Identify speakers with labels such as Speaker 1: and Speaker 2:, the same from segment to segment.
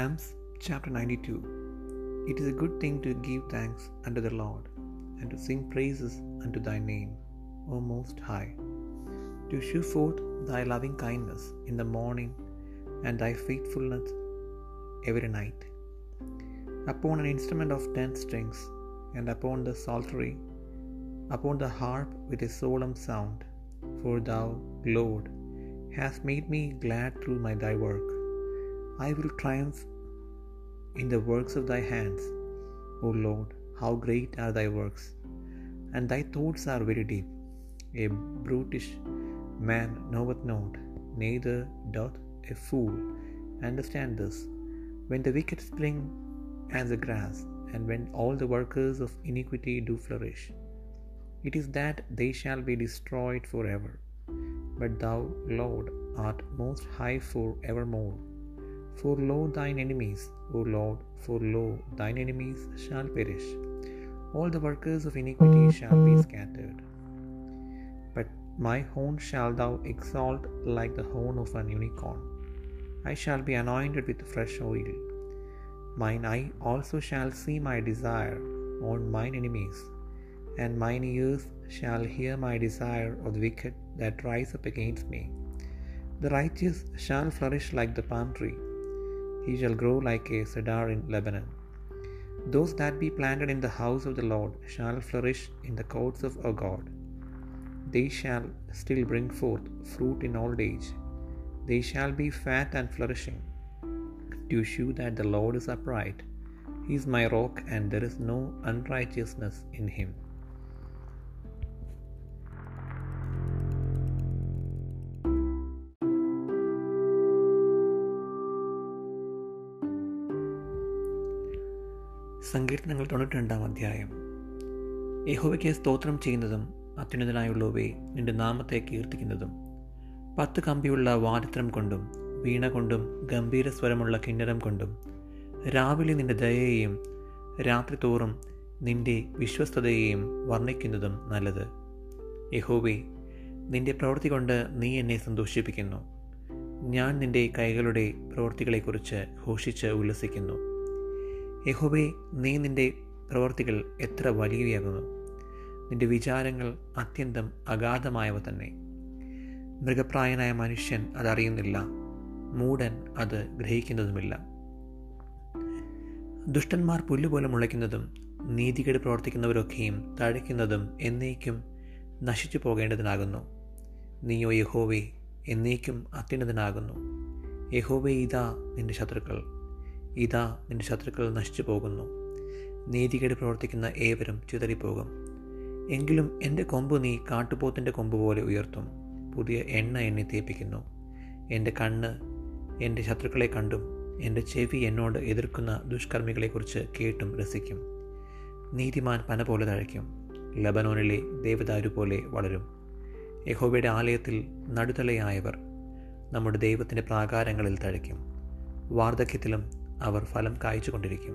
Speaker 1: Psalms chapter 92 It is a good thing to give thanks unto the Lord, and to sing praises unto thy name, O Most High. To shew forth thy loving kindness in the morning, and thy faithfulness every night. Upon an instrument of ten strings, and upon the psaltery, upon the harp with a solemn sound, for thou, Lord, hast made me glad through my thy work. I will triumph in the works of thy hands. O Lord, how great are thy works, and thy thoughts are very deep. A brutish man knoweth not, neither doth a fool understand this. When the wicked spring as the grass, and when all the workers of iniquity do flourish, it is that they shall be destroyed for ever. But thou, Lord, art most high for evermore. For lo thine enemies, O Lord, for lo thine enemies shall perish. All the workers of iniquity shall be scattered. But my horn shalt thou exalt like the horn of an unicorn. I shall be anointed with fresh oil. Mine eye also shall see my desire on mine enemies, and mine ears shall hear my desire of the wicked that rise up against me. The righteous shall flourish like the palm tree, he shall grow like a cedar in Lebanon. Those that be planted in the house of the Lord shall flourish in the courts of our God. They shall still bring forth fruit in old age. They shall be fat and flourishing, to shew that the Lord is upright. He is my rock, and there is no unrighteousness in him. സങ്കീർത്തനങ്ങൾ തൊണ്ണൂറ്റി രണ്ടാം അധ്യായം. യഹോവയ്ക്ക് സ്തോത്രം ചെയ്യുന്നതും അത്യുന്നതനായുള്ളവേ നിന്റെ നാമത്തെ കീർത്തിക്കുന്നതും. പത്ത് കമ്പിയുള്ള വാരിത്രം കൊണ്ടും വീണ കൊണ്ടും ഗംഭീര സ്വരമുള്ള കിന്നരം കൊണ്ടും രാവിലെ നിന്റെ ദയയെയും രാത്രി തോറും നിന്റെ വിശ്വസ്തതയെയും വർണിക്കുന്നതും നല്ലത്. യഹോവേ നിന്റെ പ്രവൃത്തി കൊണ്ട് നീ എന്നെ സന്തോഷിപ്പിക്കുന്നു. ഞാൻ നിന്റെ കൈകളുടെ പ്രവൃത്തികളെക്കുറിച്ച് ഘോഷിച്ച് ഉല്ലസിക്കുന്നു. യഹോബേ നീ നിന്റെ പ്രവർത്തികൾ എത്ര വലിയവയാകുന്നു. നിന്റെ വിചാരങ്ങൾ അത്യന്തം അഗാധമായവ തന്നെ. മൃഗപ്രായനായ മനുഷ്യൻ അതറിയുന്നില്ല. മൂടൻ അത് ഗ്രഹിക്കുന്നതുമില്ല. ദുഷ്ടന്മാർ പുല്ലുപോലെ മുളയ്ക്കുന്നതും നീതികേട് പ്രവർത്തിക്കുന്നവരൊക്കെയും തഴയ്ക്കുന്നതും എന്നേക്കും നശിച്ചു പോകേണ്ടതിനാകുന്നു. നീയോ യഹോവേ എന്നേക്കും അത്യുന്നതനാകുന്നു. യഹോവേ ഇതാ നിന്റെ ശത്രുക്കൾ. ഇതാ നിന്റെ ശത്രുക്കൾ നശിച്ചു പോകുന്നു. നീതികേട് പ്രവർത്തിക്കുന്ന ഏവരും ചിതറിപ്പോകും. എങ്കിലും എന്റെ കൊമ്പ് നീ കാട്ടുപോത്തിന്റെ കൊമ്പ് പോലെ ഉയർത്തും. പുതിയ എണ്ണ എന്നെ തേപ്പിക്കുന്നു. എന്റെ കണ്ണ് എന്റെ ശത്രുക്കളെ കണ്ടും എന്റെ ചെവി എന്നോട് എതിർക്കുന്ന ദുഷ്കർമ്മികളെക്കുറിച്ച് കേട്ടും രസിക്കും. നീതിമാൻ പന പോലെ തഴയ്ക്കും. ലബനോനിലെ ദേവദാരു പോലെ വളരും. യഹോബയുടെ ആലയത്തിൽ നടുതലയായവർ നമ്മുടെ ദൈവത്തിന്റെ പ്രാകാരങ്ങളിൽ തഴയ്ക്കും. വാർദ്ധക്യത്തിലും അവർ ഫലം കായ്ച്ചുകൊണ്ടിരിക്കും.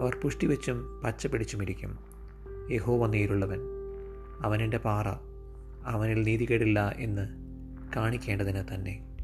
Speaker 1: അവർ പുഷ്ടിവെച്ചും പച്ച പിടിച്ചുമിരിക്കും യഹോവ നേരുള്ളവൻ. അവനെന്റെ പാറ. അവനിൽ നീതികേടില്ല എന്ന് കാണിക്കേണ്ടതിന് തന്നെ.